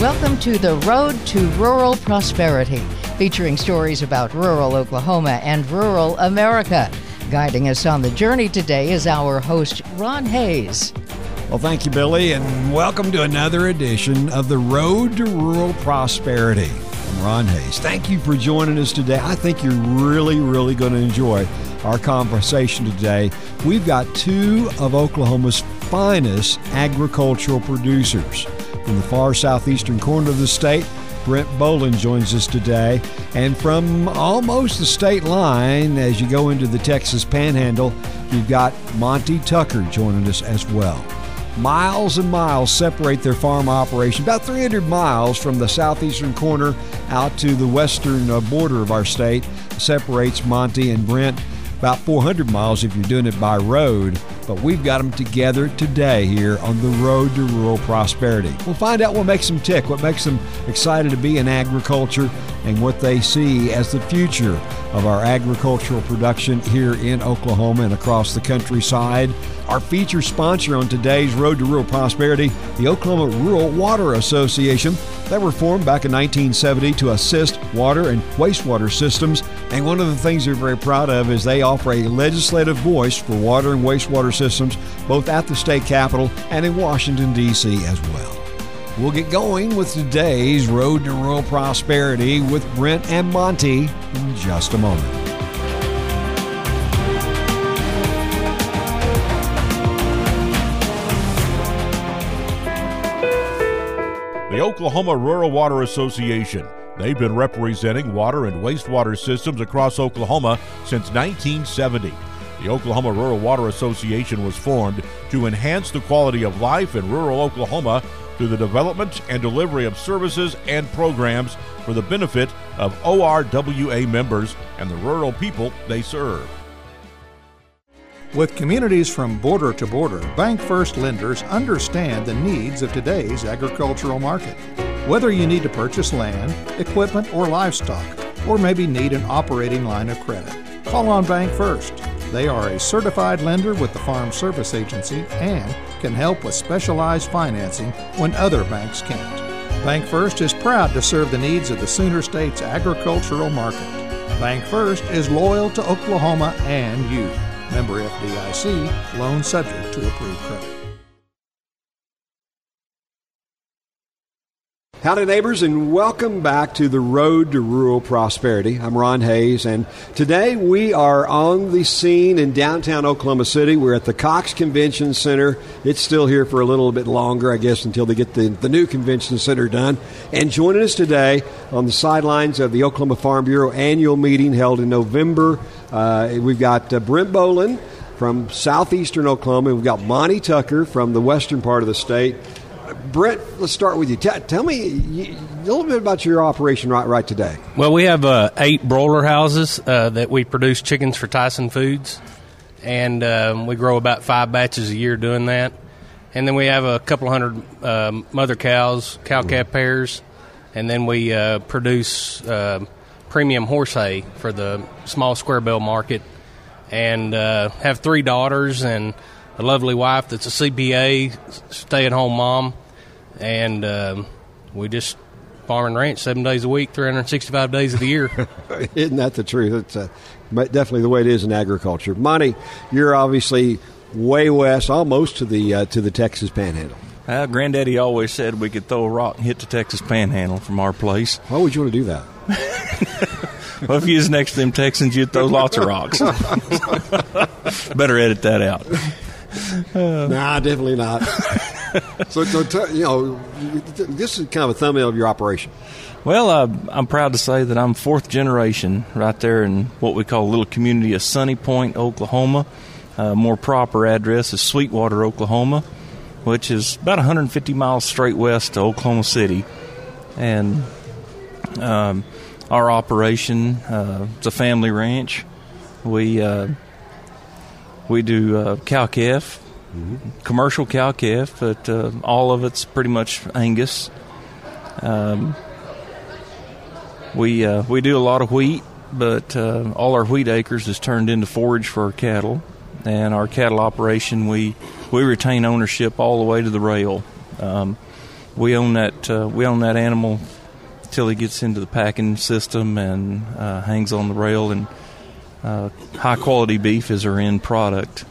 Welcome to the Road to Rural Prosperity, featuring stories about rural Oklahoma and rural America. Guiding us on the journey today is our host, Ron Hayes. Well, thank you, Billy, and welcome to another edition of the Road to Rural Prosperity. I'm Ron Hayes. Thank you for joining us today. I think you're really, really going to enjoy our conversation today. We've got two of Oklahoma's finest agricultural producers. From the far southeastern corner of the state, Brent Bolin joins us today. And from almost the state line, as you go into the Texas Panhandle, you've got Monty Tucker joining us as well. Miles and miles separate their farm operation, about 300 miles from the southeastern corner out to the western uh, border of our state, separates Monty and Brent about 400 miles if you're doing it by road, but we've got them together today here on the road to rural prosperity. We'll find out what makes them tick, what makes them excited to be in agriculture, and what they see as the future of our agricultural production here in Oklahoma and across the countryside. Our feature sponsor on today's Road to Rural Prosperity, the Oklahoma Rural Water Association. That were formed back in 1970 to assist water and wastewater systems. And one of the things they're very proud of is they offer a legislative voice for water and wastewater systems, both at the state capitol and in Washington, D.C. as well. We'll get going with today's Road to Rural Prosperity with Brent and Monty in just a moment. The Oklahoma Rural Water Association. They've been representing water and wastewater systems across Oklahoma since 1970. The Oklahoma Rural Water Association was formed to enhance the quality of life in rural Oklahoma through the development and delivery of services and programs for the benefit of ORWA members and the rural people they serve. With communities from border to border, Bank First lenders understand the needs of today's agricultural market. Whether you need to purchase land, equipment, or livestock, or maybe need an operating line of credit, call on Bank First. They are a certified lender with the Farm Service Agency and can help with specialized financing when other banks can't. Bank First is proud to serve the needs of the Sooner State's agricultural market. Bank First is loyal to Oklahoma and you. Member FDIC, loan subject to approved credit. Howdy, neighbors, and welcome back to the Road to Rural Prosperity. I'm Ron Hayes, and today we are on the scene in downtown Oklahoma City. We're at the Cox Convention Center. It's still here for a little bit longer, I guess, until they get the, the new convention center done. And joining us today on the sidelines of the Oklahoma Farm Bureau annual meeting held in November, uh, we've got uh, Brent Bolin from southeastern Oklahoma. We've got Monty Tucker from the western part of the state. Brent, let's start with you. T- tell me a little bit about your operation right right today. Well, we have uh, eight broiler houses uh, that we produce chickens for Tyson Foods, and um, we grow about five batches a year doing that. And then we have a couple hundred um, mother cows, cow calf pairs, and then we uh, produce uh, premium horse hay for the small square bale market, and uh, have three daughters and a lovely wife that's a CPA, stay at home mom and um, we just farm and ranch seven days a week, 365 days of the year. Isn't that the truth? It's uh, definitely the way it is in agriculture. Monty, you're obviously way west, almost to the uh, to the Texas Panhandle. Well, Granddaddy always said we could throw a rock and hit the Texas Panhandle from our place. Why would you want to do that? well, if you was next to them Texans, you'd throw lots of rocks. Better edit that out. Uh, nah, definitely not. So, so t- you know, this is kind of a thumbnail of your operation. Well, uh, I'm proud to say that I'm fourth generation right there in what we call a little community of Sunny Point, Oklahoma. Uh, more proper address is Sweetwater, Oklahoma, which is about 150 miles straight west to Oklahoma City. And um, our operation, uh, it's a family ranch. We uh, we do uh, cow calf, mm-hmm. Commercial cow calf, but uh, all of it's pretty much Angus. Um, we uh, we do a lot of wheat, but uh, all our wheat acres is turned into forage for our cattle, and our cattle operation we we retain ownership all the way to the rail. Um, we own that uh, we own that animal till he gets into the packing system and uh, hangs on the rail. And uh, high quality beef is our end product.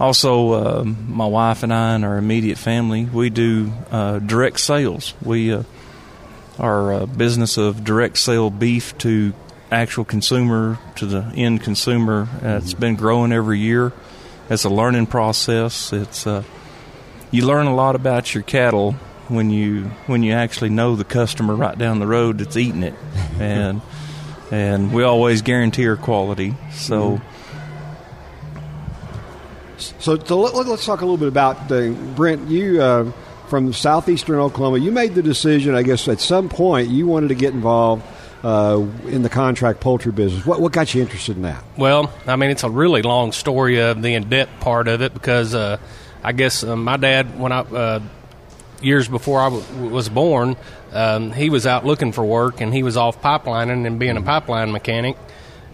Uh, also, uh, my wife and I and our immediate family we do uh, direct sales. We our business of direct sale beef to actual consumer to the end consumer. Uh, it's been growing every year. It's a learning process. It's uh, you learn a lot about your cattle when you when you actually know the customer right down the road that's eating it, and and we always guarantee our quality. So. So, let, us talk a little bit about Brent. You uh, from southeastern Oklahoma. You made the decision, I guess, at some point you wanted to get involved uh, in the contract poultry business. What, what got you interested in that? Well, I mean, it's a really long story of the in depth part of it because uh, I guess uh, my dad, when I uh, years before I w- was born, um, he was out looking for work and he was off pipelining and being a pipeline mechanic.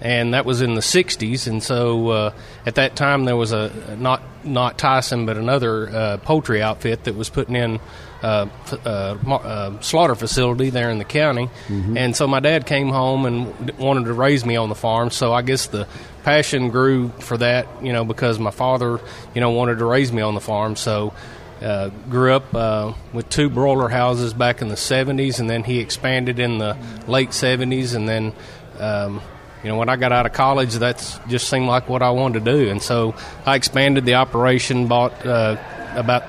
And that was in the '60s, and so uh, at that time there was a not not Tyson, but another uh, poultry outfit that was putting in uh, uh, uh, slaughter facility there in the county. Mm-hmm. And so my dad came home and wanted to raise me on the farm. So I guess the passion grew for that, you know, because my father, you know, wanted to raise me on the farm. So uh, grew up uh, with two broiler houses back in the 70s, and then he expanded in the late 70s, and then. Um, you know, when I got out of college, that's just seemed like what I wanted to do, and so I expanded the operation, bought uh, about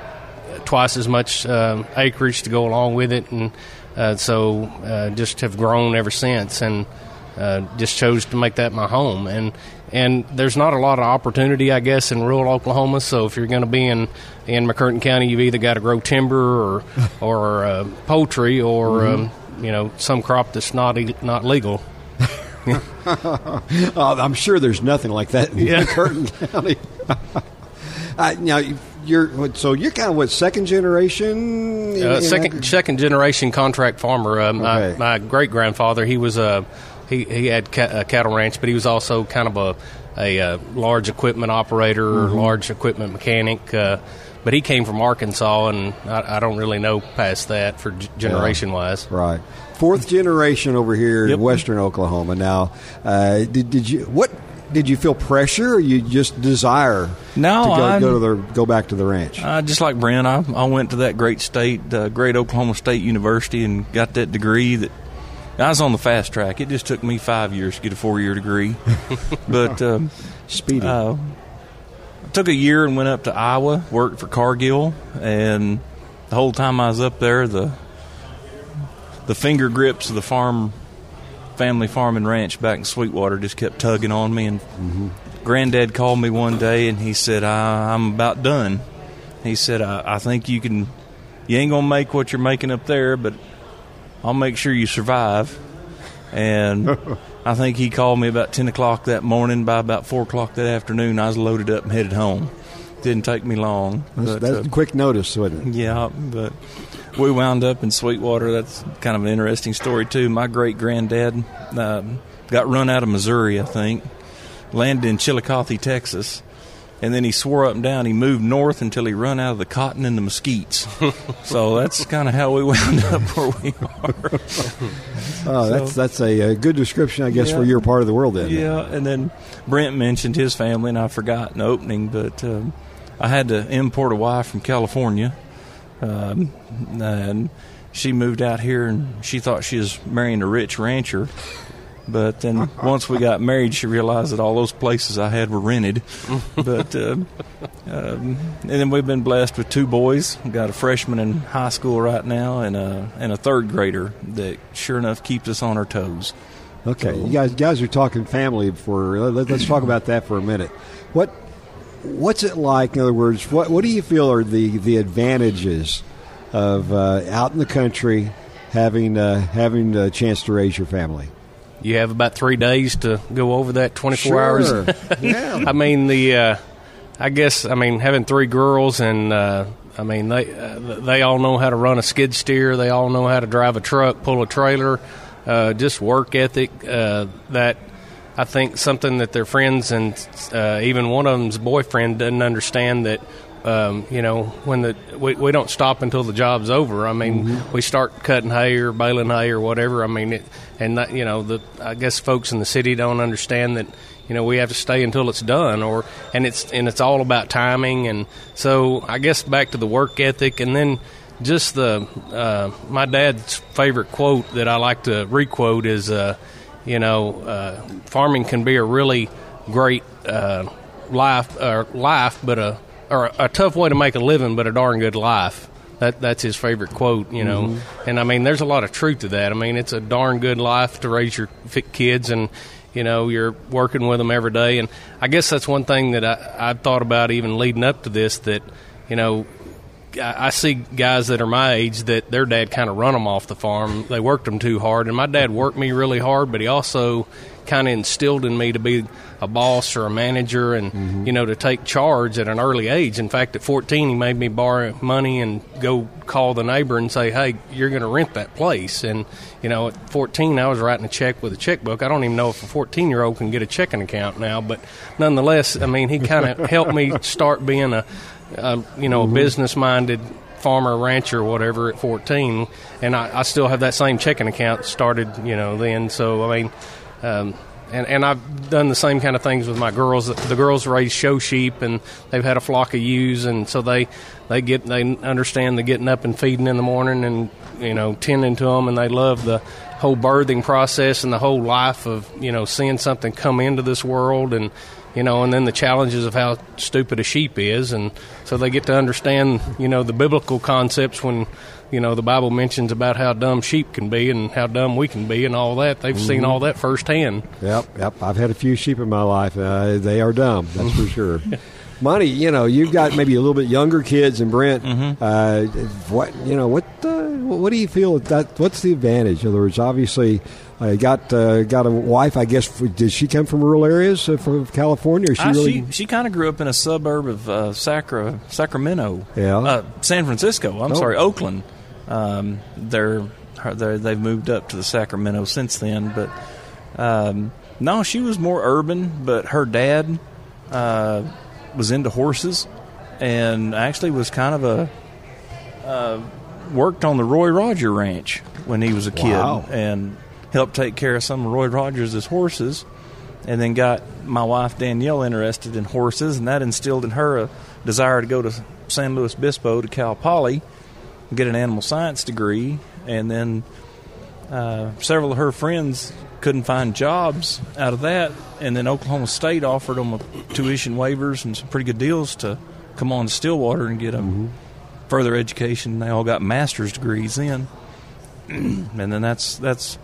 twice as much uh, acreage to go along with it, and uh, so uh, just have grown ever since, and uh, just chose to make that my home. And and there's not a lot of opportunity, I guess, in rural Oklahoma. So if you're going to be in in McCurtain County, you've either got to grow timber or or uh, poultry or mm-hmm. um, you know some crop that's not not legal. oh, I'm sure there's nothing like that in yeah. McCurtain County. uh, now, you're so you're kind of what second generation? In, uh, second in second generation contract farmer. Uh, my, okay. my great grandfather, he was a he he had ca- a cattle ranch, but he was also kind of a a, a uh, large equipment operator, mm-hmm. large equipment mechanic. Uh, but he came from Arkansas, and I, I don't really know past that for g- generation yeah. wise. Right fourth generation over here yep. in western Oklahoma. Now, uh, did, did you what did you feel pressure, or you just desire no, to go, go, to the go back to the ranch? Uh, just like Brent, I, I went to that great state, uh, great Oklahoma State University, and got that degree. That I was on the fast track. It just took me five years to get a four year degree, but um, speedy. Uh, took a year and went up to Iowa, worked for Cargill, and the whole time I was up there, the the finger grips of the farm family farm and ranch back in Sweetwater just kept tugging on me. And mm-hmm. Granddad called me one day and he said, I, am about done." He said, I, "I think you can. You ain't gonna make what you're making up there, but I'll make sure you survive." And I think he called me about ten o'clock that morning. By about four o'clock that afternoon, I was loaded up and headed home. Didn't take me long. That's, but, that's uh, quick notice, wasn't it? Yeah, but we wound up in Sweetwater. That's kind of an interesting story too. My great granddad uh, got run out of Missouri, I think, landed in Chillicothe, Texas, and then he swore up and down he moved north until he run out of the cotton and the mesquites. so that's kind of how we wound up where we are. oh, that's that's a, a, good description, I guess, yeah, for your part of the world. Then, yeah. And then Brent mentioned his family, and I forgot in opening, but um, I had to import a wife from California um, and she moved out here and she thought she was marrying a rich rancher. But then once we got married, she realized that all those places I had were rented. but uh, um, and then we've been blessed with two boys. We've got a freshman in high school right now, and a and a third grader that sure enough keeps us on our toes. Okay, so, you guys guys are talking family for. Let, us talk about that for a minute. What what's it like? In other words, what what do you feel are the the advantages of uh, out in the country having uh, having a chance to raise your family? You have about three days to go over that twenty four sure. hours. yeah. I mean the. Uh, I guess I mean having three girls and uh, I mean they uh, they all know how to run a skid steer. They all know how to drive a truck, pull a trailer. Uh, just work ethic that I think something that their friends and uh, even one of them's boyfriend doesn't understand that um, you know, when the we, we don't stop until the job's over. I mean, Mm-hmm. we start cutting hay or baling hay or whatever. I mean, it, and that, you know, the I guess folks in the city don't understand that you know we have to stay until it's done, or and it's and it's all about timing. And so I guess back to the work ethic, and then just the uh, my dad's favorite quote that I like to requote is, uh, you know, uh, farming can be a really great uh, life or life, but a or a tough way to make a living, but a darn good life. That that's his favorite quote, you know. And I mean, there's a lot of truth to that. I mean, it's a darn good life to raise your kids, and you know, you're working with them every day. And I guess that's one thing that I, I thought about even leading up to this. That you know, I I see guys that are my age that their dad kind of run them off the farm. They worked them too hard, and my dad worked me really hard, but he also kind of instilled in me to be a boss or a manager, and mm-hmm. you know to take charge at an early age. In fact, at 14, he made me borrow money and go call the neighbor and say, "Hey, you're going to rent that place." And you know, at 14, I was writing a check with a checkbook. I don't even know if a 14 year old can get a checking account now, but nonetheless, I mean, he kind of helped me start being a uh, you know, a business minded farmer, rancher, whatever at 14. And I, I still have that same checking account started, you know, then. So, I mean, um, and, and I've done the same kind of things with my girls. The girls raise show sheep, and they've had a flock of ewes, and so they they get they understand the getting up and feeding in the morning, and you know tending to them, and they love the whole birthing process and the whole life of you know seeing something come into this world, and you know, and then the challenges of how stupid a sheep is, and so they get to understand, you know, the biblical concepts when, you know, the Bible mentions about how dumb sheep can be and how dumb we can be and all that. They've seen all that firsthand. Yep, yep. I've had a few sheep in my life. Uh, they are dumb, that's for sure. Monty, you know, you've got maybe a little bit younger kids, and Brent. Uh, what you know, what uh, what do you feel that? What's the advantage? In other words, obviously, uh, got uh, got a wife. I guess did she come from rural areas uh, from California? Or she Uh, really? she she kind of grew up in a suburb of uh, Sacra, Sacramento, Yeah. uh, San Francisco. I'm Oh. sorry, Oakland. Um, they're, they're they've moved up to the Sacramento since then, but um, no, she was more urban. But her dad uh, was into horses, and actually was kind of a uh, worked on the Roy Roger Ranch when he was a kid, Wow. and helped take care of some of Roy Rogers' horses and then got my wife Danielle interested in horses, and that instilled in her a desire to go to San Luis Obispo to Cal Poly, get an animal science degree, and then uh, several of her friends couldn't find jobs out of that, and then Oklahoma State offered them a tuition waivers and some pretty good deals to come on to Stillwater and get them further education. They all got master's degrees then, and then that's that's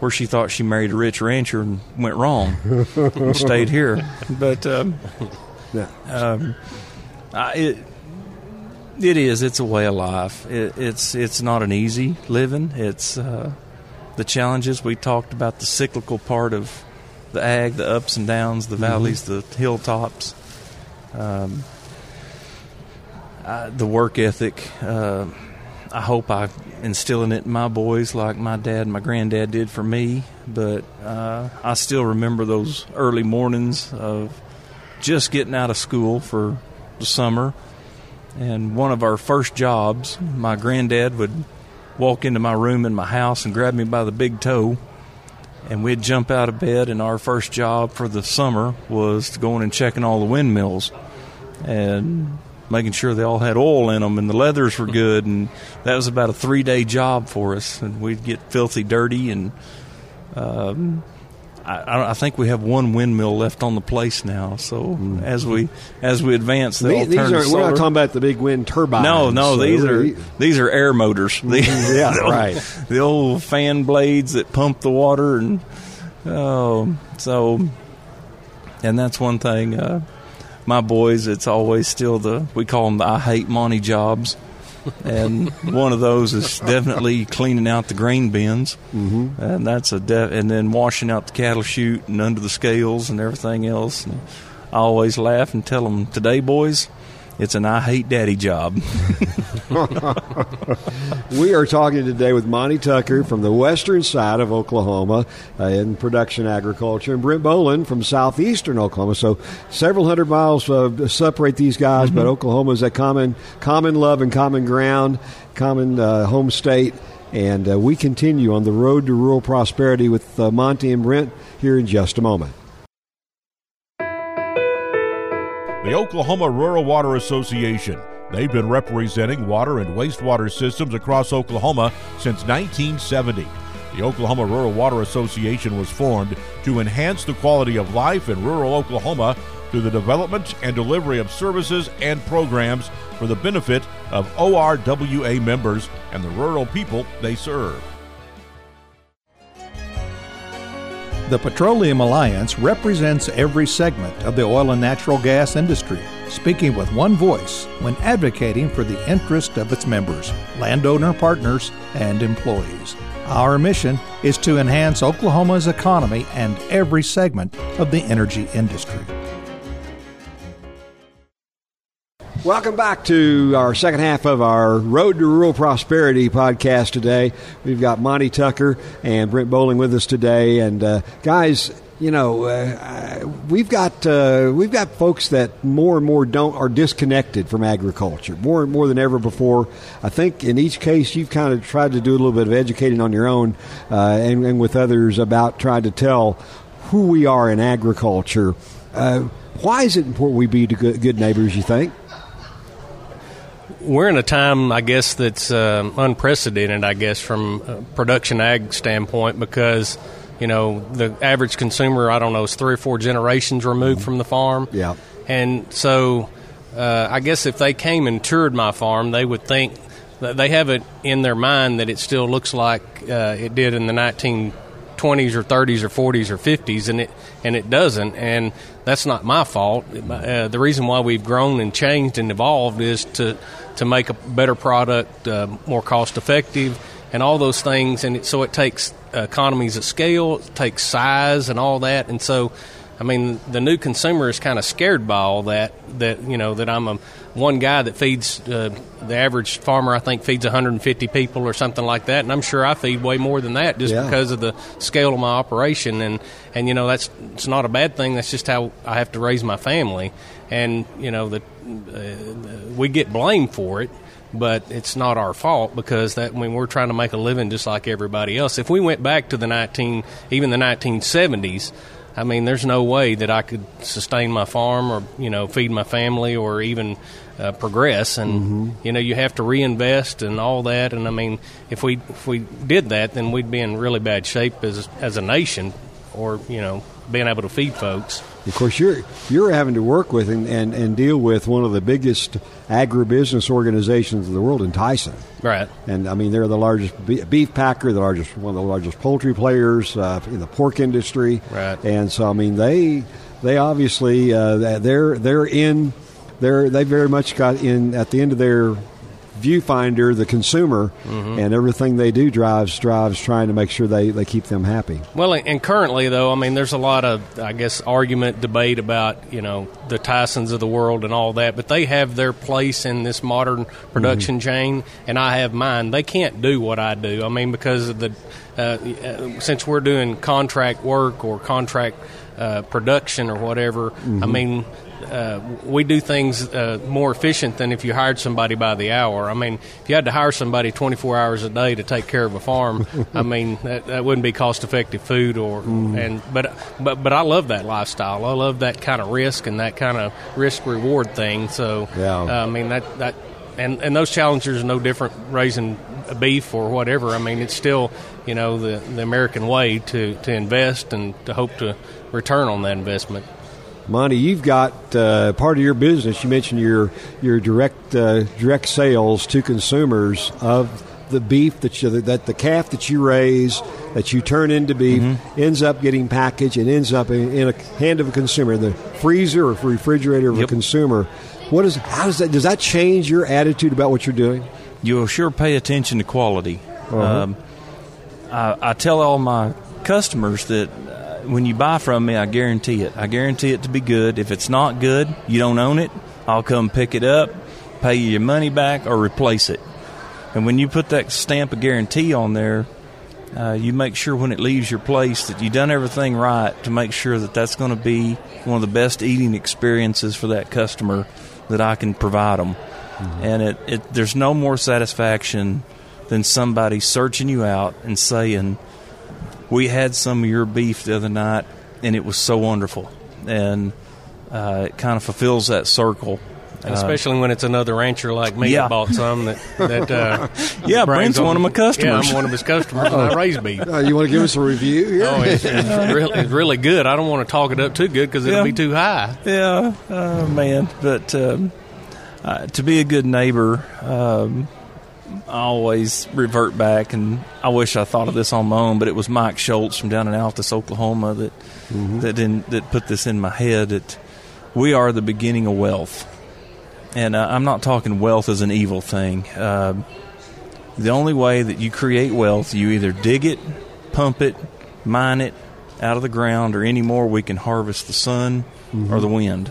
where she thought she married a rich rancher and went wrong and stayed here. But um, Yeah. um, I, it it is. It's a way of life. It, it's it's not an easy living. It's uh, the challenges we talked about. The cyclical part of the ag, the ups and downs, the valleys, the hilltops. Um, I, the work ethic. Uh, I hope I instilling it in my boys like my dad and my granddad did for me. But uh, I still remember those early mornings of just getting out of school for the summer. And one of our first jobs, my granddad would walk into my room in my house and grab me by the big toe. And we'd jump out of bed, and our first job for the summer was going and checking all the windmills and making sure they all had oil in them and the leathers were good. And that was about a three day job for us. And we'd get filthy dirty and um, I, I think we have one windmill left on the place now. So as we as we advance, These, these are, we're not talking about the big wind turbines. no, no, So these are these are air motors. The, yeah, the old- right. The old fan blades that pump the water, and oh, so, and that's one thing. Uh, my boys, it's always still the we call them the I hate Monty jobs, and one of those is definitely cleaning out the grain bins, mm-hmm. and that's a de- and then washing out the cattle chute and under the scales and everything else. And I always laugh and tell them, "Today, boys, it's an I hate daddy job. we are talking today with Monty Tucker from the western side of Oklahoma uh, in production agriculture, and Brent Bolin from southeastern Oklahoma. So several hundred miles uh, separate these guys, mm-hmm. but Oklahoma is a common common love and common ground, common uh, home state. And uh, we continue on the road to rural prosperity with uh, Monty and Brent here in just a moment. The Oklahoma Rural Water Association. They've been representing water and wastewater systems across Oklahoma since 1970. The Oklahoma Rural Water Association was formed to enhance the quality of life in rural Oklahoma through the development and delivery of services and programs for the benefit of ORWA members and the rural people they serve. The Petroleum Alliance represents every segment of the oil and natural gas industry, speaking with one voice when advocating for the interest of its members, landowner partners, and employees. Our mission is to enhance Oklahoma's economy and every segment of the energy industry. Welcome back to our second half of our Road to Rural Prosperity podcast today. We've got Monty Tucker and Brent Bolin with us today. And uh, guys, you know, uh, we've got uh, we've got folks that more and more don't are disconnected from agriculture more and more than ever before. I think in each case you've kind of tried to do a little bit of educating on your own uh, and, and, with others about trying to tell who we are in agriculture. Uh, why is it important we be good, good neighbors? You think? We're in a time, I guess, that's uh, unprecedented. I guess from a production ag standpoint, because you know the average consumer, I don't know, is three or four generations removed from the farm. Yeah, and so uh, I guess if they came and toured my farm, they would think they have it in their mind that it still looks like uh, it did in the 1920s or 30s or 40s or 50s, and it and it doesn't. And that's not my fault. Uh, the reason why we've grown and changed and evolved is to to make a better product, uh, more cost effective, and all those things. And it, so it takes economies of scale, it takes size, and all that. And so, I mean, the new consumer is kind of scared by all that. That you know that I'm a one guy that feeds uh, the average farmer. I think feeds 150 people or something like that, and I'm sure I feed way more than that just yeah. because of the scale of my operation. And and you know that's it's not a bad thing. That's just how I have to raise my family. And you know that uh, we get blamed for it but it's not our fault because that when we're trying to make a living just like everybody else. If we went back to the 19 even the 1970s, I mean, there's no way that I could sustain my farm or you know feed my family or even uh, progress. And mm-hmm. you know, you have to reinvest and all that. And I mean, if we if we did that, then we'd be in really bad shape as as a nation, or you know, being able to feed folks. Of course, you're you're having to work with and, and, and deal with one of the biggest agribusiness organizations in the world in Tyson. Right. And I mean, they're the largest beef packer, the largest one of the largest poultry players uh, in the pork industry. Right. And so, I mean, they they obviously uh, they're they're in they're they very much got in at the end of their viewfinder, the consumer, mm-hmm. and everything they do drives drives trying to make sure they, they keep them happy. Well, and currently though, I mean, there's a lot of I guess argument, debate about you know the Tysons of the world and all that, but they have their place in this modern production mm-hmm. chain, and I have mine. They can't do what I do. I mean, because of the uh, uh since we're doing contract work or contract. Uh, production or whatever. Mm-hmm. I mean, uh, we do things uh, more efficient than if you hired somebody by the hour. I mean, if you had to hire somebody 24 hours a day to take care of a farm, I mean that, that wouldn't be cost effective food. Or mm. and but but but I love that lifestyle. I love that kind of risk and that kind of risk reward thing. So yeah. uh, I mean that that and and those challenges are no different raising beef or whatever. I mean, it's still you know the the American way to to invest and to hope to return on that investment. Monty, you've got uh, part of your business. You mentioned your your direct uh, direct sales to consumers of the beef that you, that the calf that you raise that you turn into beef mm-hmm. ends up getting packaged and ends up in, in, a hand of a consumer, the freezer or refrigerator of yep. a consumer. What is how does that does that change your attitude about what you're doing? You'll sure pay attention to quality. Uh-huh. Um, I, I tell all my customers that when you buy from me, I guarantee it. I guarantee it to be good. If it's not good, you don't own it. I'll come pick it up, pay you your money back, or replace it. And when you put that stamp of guarantee on there, uh, you make sure when it leaves your place that you've done everything right to make sure that that's going to be one of the best eating experiences for that customer that I can provide them. Mm-hmm. And it, it, there's no more satisfaction than somebody searching you out and saying, "We had some of your beef the other night, and it was so wonderful." And uh, it kind of fulfills that circle uh, especially when it's another rancher like me yeah. that bought some that that uh, yeah Brent's one of my customers. Yeah, I'm one of his customers. and I raise beef. Uh, you want to give us a review? Here? Oh, it's, it's, really, it's, really, good. I don't want to talk it up too good because it'll yeah. be too high. Yeah, oh, man. But um, uh, to be a good neighbor, um, I always revert back, and I wish I thought of this on my own. But it was Mike Schultz from down in Altus, Oklahoma, that mm-hmm. that in, that put this in my head. That we are the beginning of wealth and uh, I'm not talking wealth as an evil thing. Uh, the only way that you create wealth, you either dig it, pump it, mine it out of the ground, or anymore we can harvest the sun mm-hmm. or the wind.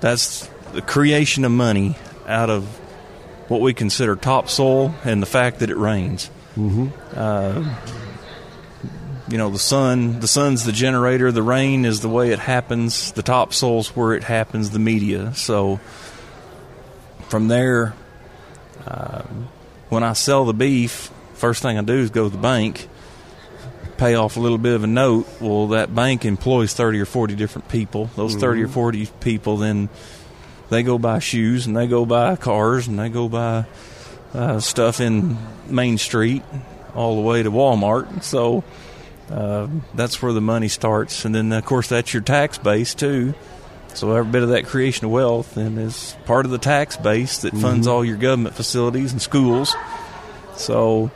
That's the creation of money out of what we consider topsoil and the fact that it rains. Mm-hmm. Uh, you know, the sun, the sun's the generator. The rain is the way it happens. The topsoil's where it happens. The media. So from there, uh, when I sell the beef, first thing I do is go to the bank, pay off a little bit of a note. Well, that bank employs 30 or 40 different people. Those mm-hmm. 30 or 40 people then they go buy shoes and they go buy cars and they go buy uh, stuff in Main Street all the way to Walmart. So uh, that's where the money starts. And then, of course, that's your tax base, too. So every bit of that creation of wealth and is part of the tax base that funds mm-hmm. all your government facilities and schools. So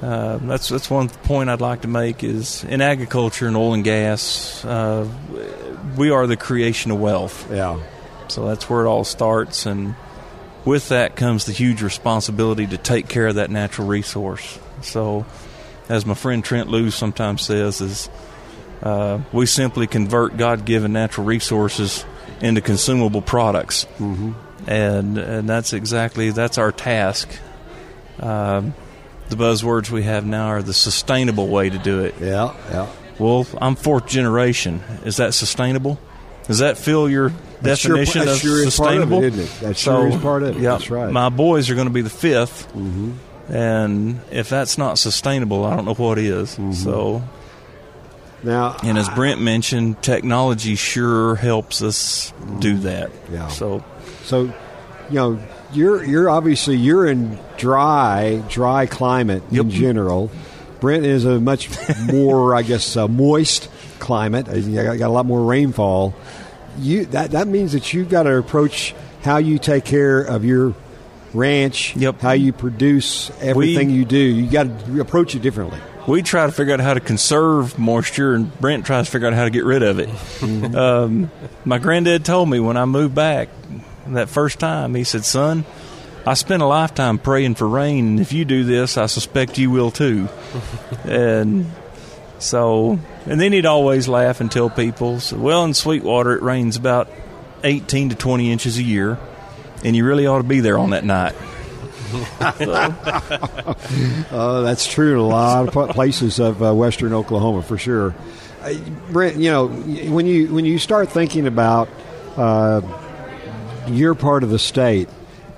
uh, that's that's one point I'd like to make is in agriculture and oil and gas, uh, we are the creation of wealth. Yeah. So that's where it all starts, and with that comes the huge responsibility to take care of that natural resource. So, as my friend Trent Lewis sometimes says, is uh, we simply convert God given natural resources into consumable products. Mm-hmm. And, and that's exactly that's our task. Um, the buzzwords we have now are the sustainable way to do it. Yeah, yeah. Well, I'm fourth generation. Is that sustainable? Does that fill your that's definition sure, of sure sustainable? Of it, isn't it? That sure is part of it. Yeah, that's right. My boys are going to be the 5th mm-hmm. and if that's not sustainable, I don't know what is. Mm-hmm. So now, and as Brent mentioned, technology sure helps us do that. Yeah. So, so you know, you're you're obviously you're in dry dry climate yep. in general. Brent is a much more, I guess, uh, moist climate. I got, got a lot more rainfall. You that that means that you've got to approach how you take care of your ranch, yep. how you produce everything we, you do. You got to approach it differently we try to figure out how to conserve moisture, and Brent tries to figure out how to get rid of it. Mm-hmm. um, my granddad told me when I moved back that first time, he said, "Son, I spent a lifetime praying for rain, and if you do this, I suspect you will too." and so, and then he'd always laugh and tell people, "Well, in Sweetwater, it rains about 18 to 20 inches a year, and you really ought to be there on that night." uh, that's true in a lot of places of uh, western Oklahoma for sure. Uh, Brent, you know when you when you start thinking about uh, your part of the state,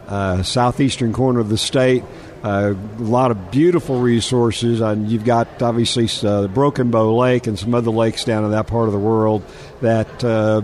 uh, southeastern corner of the state. Uh, a lot of beautiful resources. and you've got obviously uh, the Broken Bow Lake and some other lakes down in that part of the world that uh,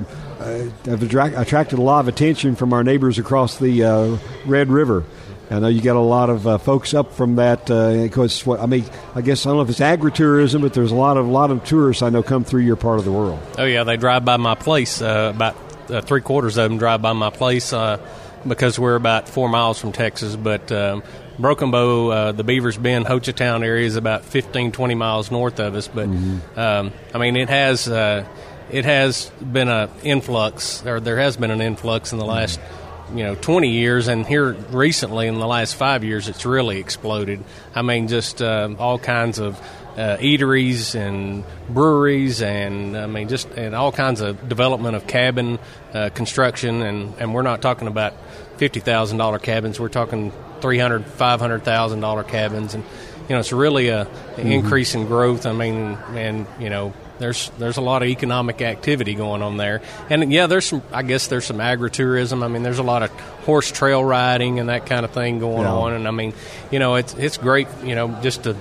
have attracted a lot of attention from our neighbors across the Red River. I know you got a lot of uh, folks up from that because uh, I mean. I guess I don't know if it's agritourism, but there's a lot of a lot of tourists I know come through your part of the world. Oh yeah, they drive by my place. Uh, about uh, three quarters of them drive by my place uh, because we're about four miles from Texas. But um, Broken Bow, uh, the Beavers Bend, Hochatown area is about 15, 20 miles north of us. But mm-hmm. um, I mean, it has it has been an influx, or there has been an influx in the last. Mm-hmm you know 20 years, and here recently in the last five years, it's really exploded. I mean, just uh, all kinds of uh, eateries and breweries, and I mean, just and all kinds of development of cabin uh, construction, and and we're not talking about fifty thousand dollar cabins. We're talking three hundred, five hundred thousand dollar cabins, and you know, it's really a mm-hmm. increase in growth. I mean, and you know, there's there's a lot of economic activity going on there, and yeah, there's some. I guess there's some agritourism. I mean, there's a lot of horse trail riding and that kind of thing going yeah. on, and I mean, you know, it's it's great. You know, just to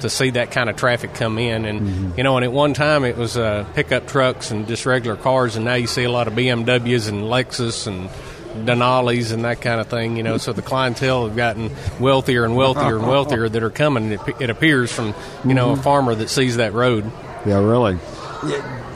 to see that kind of traffic come in. And mm-hmm. you know, and at one time it was uh, pickup trucks and just regular cars, and now you see a lot of BMWs and Lexus and Denali's and that kind of thing. You know, so the clientele have gotten wealthier and wealthier and wealthier that are coming. It, it appears from you know mm-hmm. a farmer that sees that road. Yeah, really.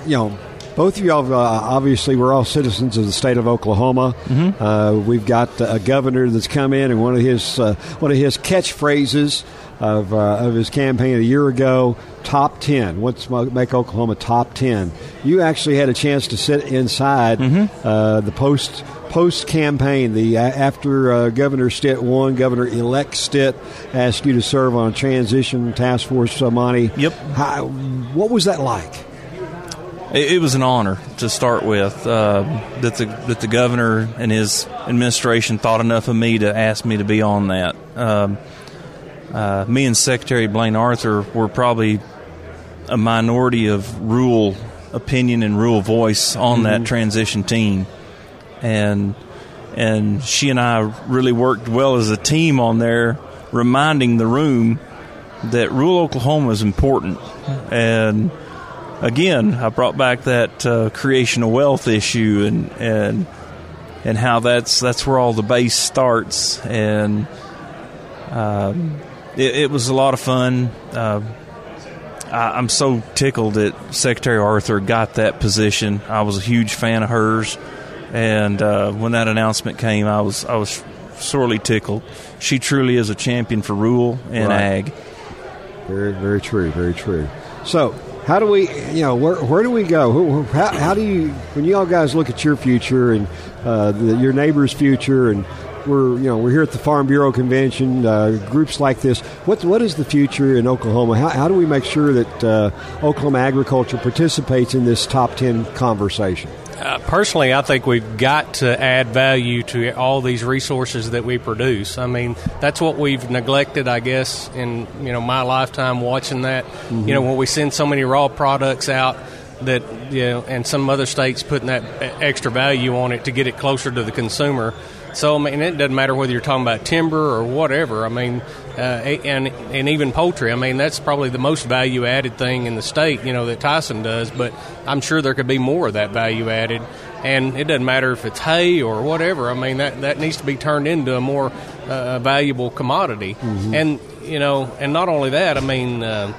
You know, both of y'all, uh, obviously, we're all citizens of the state of Oklahoma. Mm-hmm. Uh, we've got a governor that's come in, and one of his uh, one of his catchphrases of, uh, of his campaign a year ago top 10 what's make oklahoma top 10 you actually had a chance to sit inside mm-hmm. uh, the post post campaign the uh, after uh, governor stitt won governor elect stitt asked you to serve on a transition task force monty yep How, what was that like it, it was an honor to start with uh, that the that the governor and his administration thought enough of me to ask me to be on that. Um, uh, me and Secretary Blayne Arthur were probably a minority of rural opinion and rural voice on mm-hmm. that transition team, and and she and I really worked well as a team on there, reminding the room that rural Oklahoma is important, and again, I brought back that uh, creation of wealth issue and and and how that's that's where all the base starts and. Um, it, it was a lot of fun. Uh, I, am so tickled that Secretary Arthur got that position. I was a huge fan of hers, and uh, when that announcement came, I was I was sorely tickled. She truly is a champion for rural and right. ag. Very, very true. Very true. So, how do we, you know, where, where do we go? How, how do you, when you all guys look at your future and uh, the, your neighbor's future and we're you know we're here at the Farm Bureau convention. Uh, groups like this. What what is the future in Oklahoma? How, how do we make sure that uh, Oklahoma agriculture participates in this top ten conversation? Uh, personally, I think we've got to add value to all these resources that we produce. I mean, that's what we've neglected, I guess, in you know my lifetime watching that. Mm-hmm. You know, when we send so many raw products out that you know, and some other states putting that extra value on it to get it closer to the consumer. So I mean, it doesn't matter whether you're talking about timber or whatever. I mean, uh, and and even poultry. I mean, that's probably the most value added thing in the state. You know that Tyson does, but I'm sure there could be more of that value added. And it doesn't matter if it's hay or whatever. I mean, that that needs to be turned into a more uh, valuable commodity. Mm-hmm. And you know, and not only that. I mean, uh,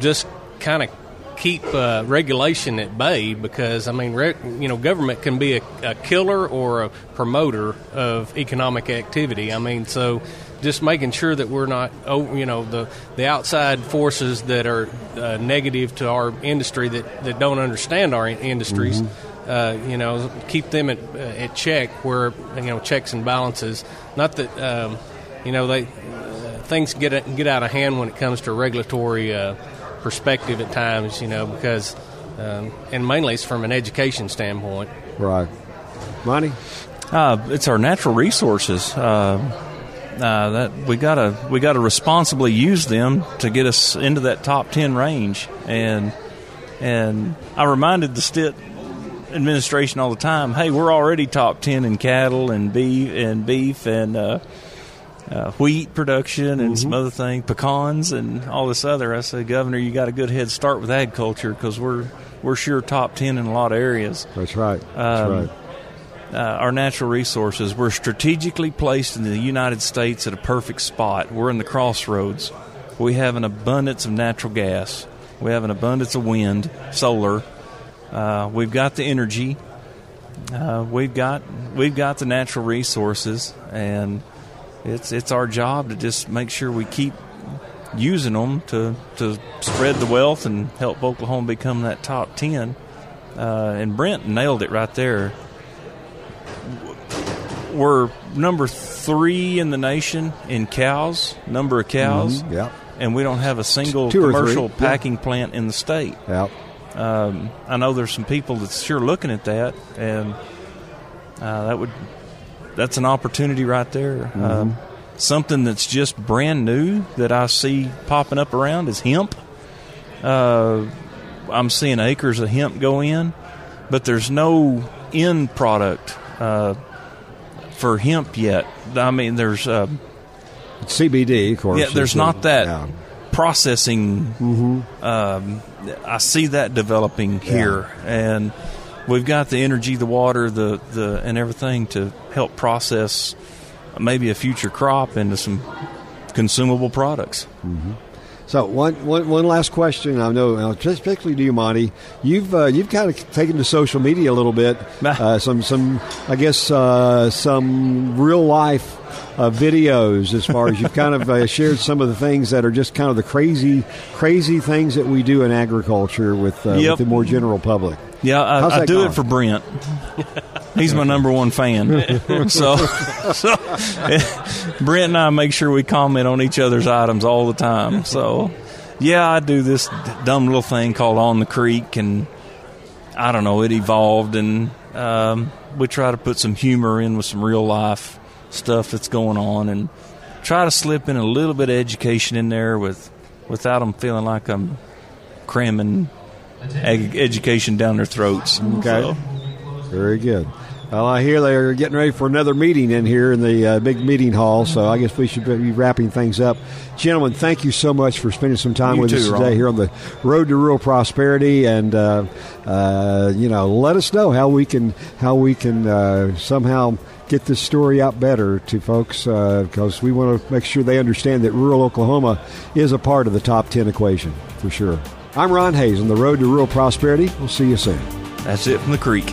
just kind of keep uh, regulation at bay because I mean, rec- you know, government can be a, a, killer or a promoter of economic activity. I mean, so just making sure that we're not, oh, you know, the the outside forces that are uh, negative to our industry that, that don't understand our industries. Mm-hmm. Uh, you know, keep them at, uh, at check where you know checks and balances. Not that um, you know they uh, things get get out of hand when it comes to regulatory uh, perspective at times, you know, because, um, and mainly it's from an education standpoint. Right. Monty? Uh, it's our natural resources. Uh, uh, that we gotta we gotta responsibly use them to get us into that top ten range, and and I reminded the Stitt administration all the time, hey, we're already top ten in cattle and beef and beef and uh, wheat production and mm-hmm. some other things, pecans and all this other. I said, Governor, you got a good head start with agriculture because we're we're sure top ten in a lot of areas. That's right. That's um, right. Uh, our natural resources. We're strategically placed in the United States at a perfect spot. We're in the crossroads. We have an abundance of natural gas. We have an abundance of wind, solar. Uh, we've got the energy. Uh, we've got we've got the natural resources, and it's it's our job to just make sure we keep using them to to spread the wealth and help Oklahoma become that top ten. Uh, and Brent nailed it right there. we're number three in the nation in cows, number of cows. Mm-hmm. Yep. And we don't have a single Two or three, commercial yeah. packing plant in the state. Yep. Um, I know there's some people that's sure looking at that, and uh, that would that's an opportunity right there. Mm-hmm. Um, something that's just brand new that I see popping up around is hemp. Uh, I'm seeing acres of hemp go in, but there's no end product uh, for hemp yet. I mean, there's uh, CBD, of course. yeah, there's not that yeah. processing. Mm-hmm. Um, I see that developing here, and we've got the energy, the water, the the and everything to help process maybe a future crop into some consumable products. So one, one, one last question. I know, uh, especially to you, Monty. You've uh, you've kind of taken to social media a little bit. Uh, some some I guess uh, some real life uh, videos as far as you've kind of uh, shared some of the things that are just kind of the crazy crazy things that we do in agriculture with, uh, Yep. with the more general public. Yeah, I, I do going? it for Brent. He's my number one fan. so, so Brent and I make sure we comment on each other's items all the time. So, yeah, I do this dumb little thing called On the Creek, and I don't know, it evolved, and um, we try to put some humor in with some real life stuff that's going on, and try to slip in a little bit of education in there with without them feeling like I'm cramming eg- education down their throats. Okay. So, Very good. Well, I hear they're getting ready for another meeting in here in the uh, big meeting hall, so I guess we should be wrapping things up. Gentlemen, thank you so much for spending some time You with too, us today Ron. here on the road to rural prosperity, and uh, uh, you know, let us know how we can how we can uh, somehow get this story out better to folks because we want to make sure they understand that rural Oklahoma is a part of the top ten equation for sure. I'm Ron Hays on the road to rural prosperity. We'll see you soon. that's it from the creek.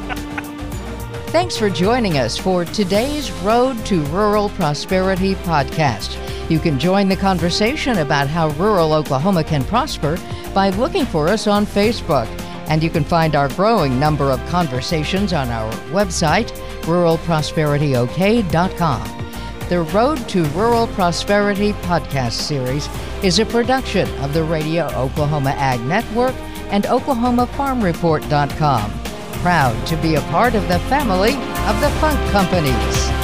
Thanks for joining us for today's Road to Rural Prosperity podcast. You can join the conversation about how rural Oklahoma can prosper by looking for us on Facebook. And you can find our growing number of conversations on our website, ruralprosperityok.com. The Road to Rural Prosperity podcast series is a production of the Radio Oklahoma Ag Network and OklahomaFarmReport.com proud to be a part of the family of the Funk Companies.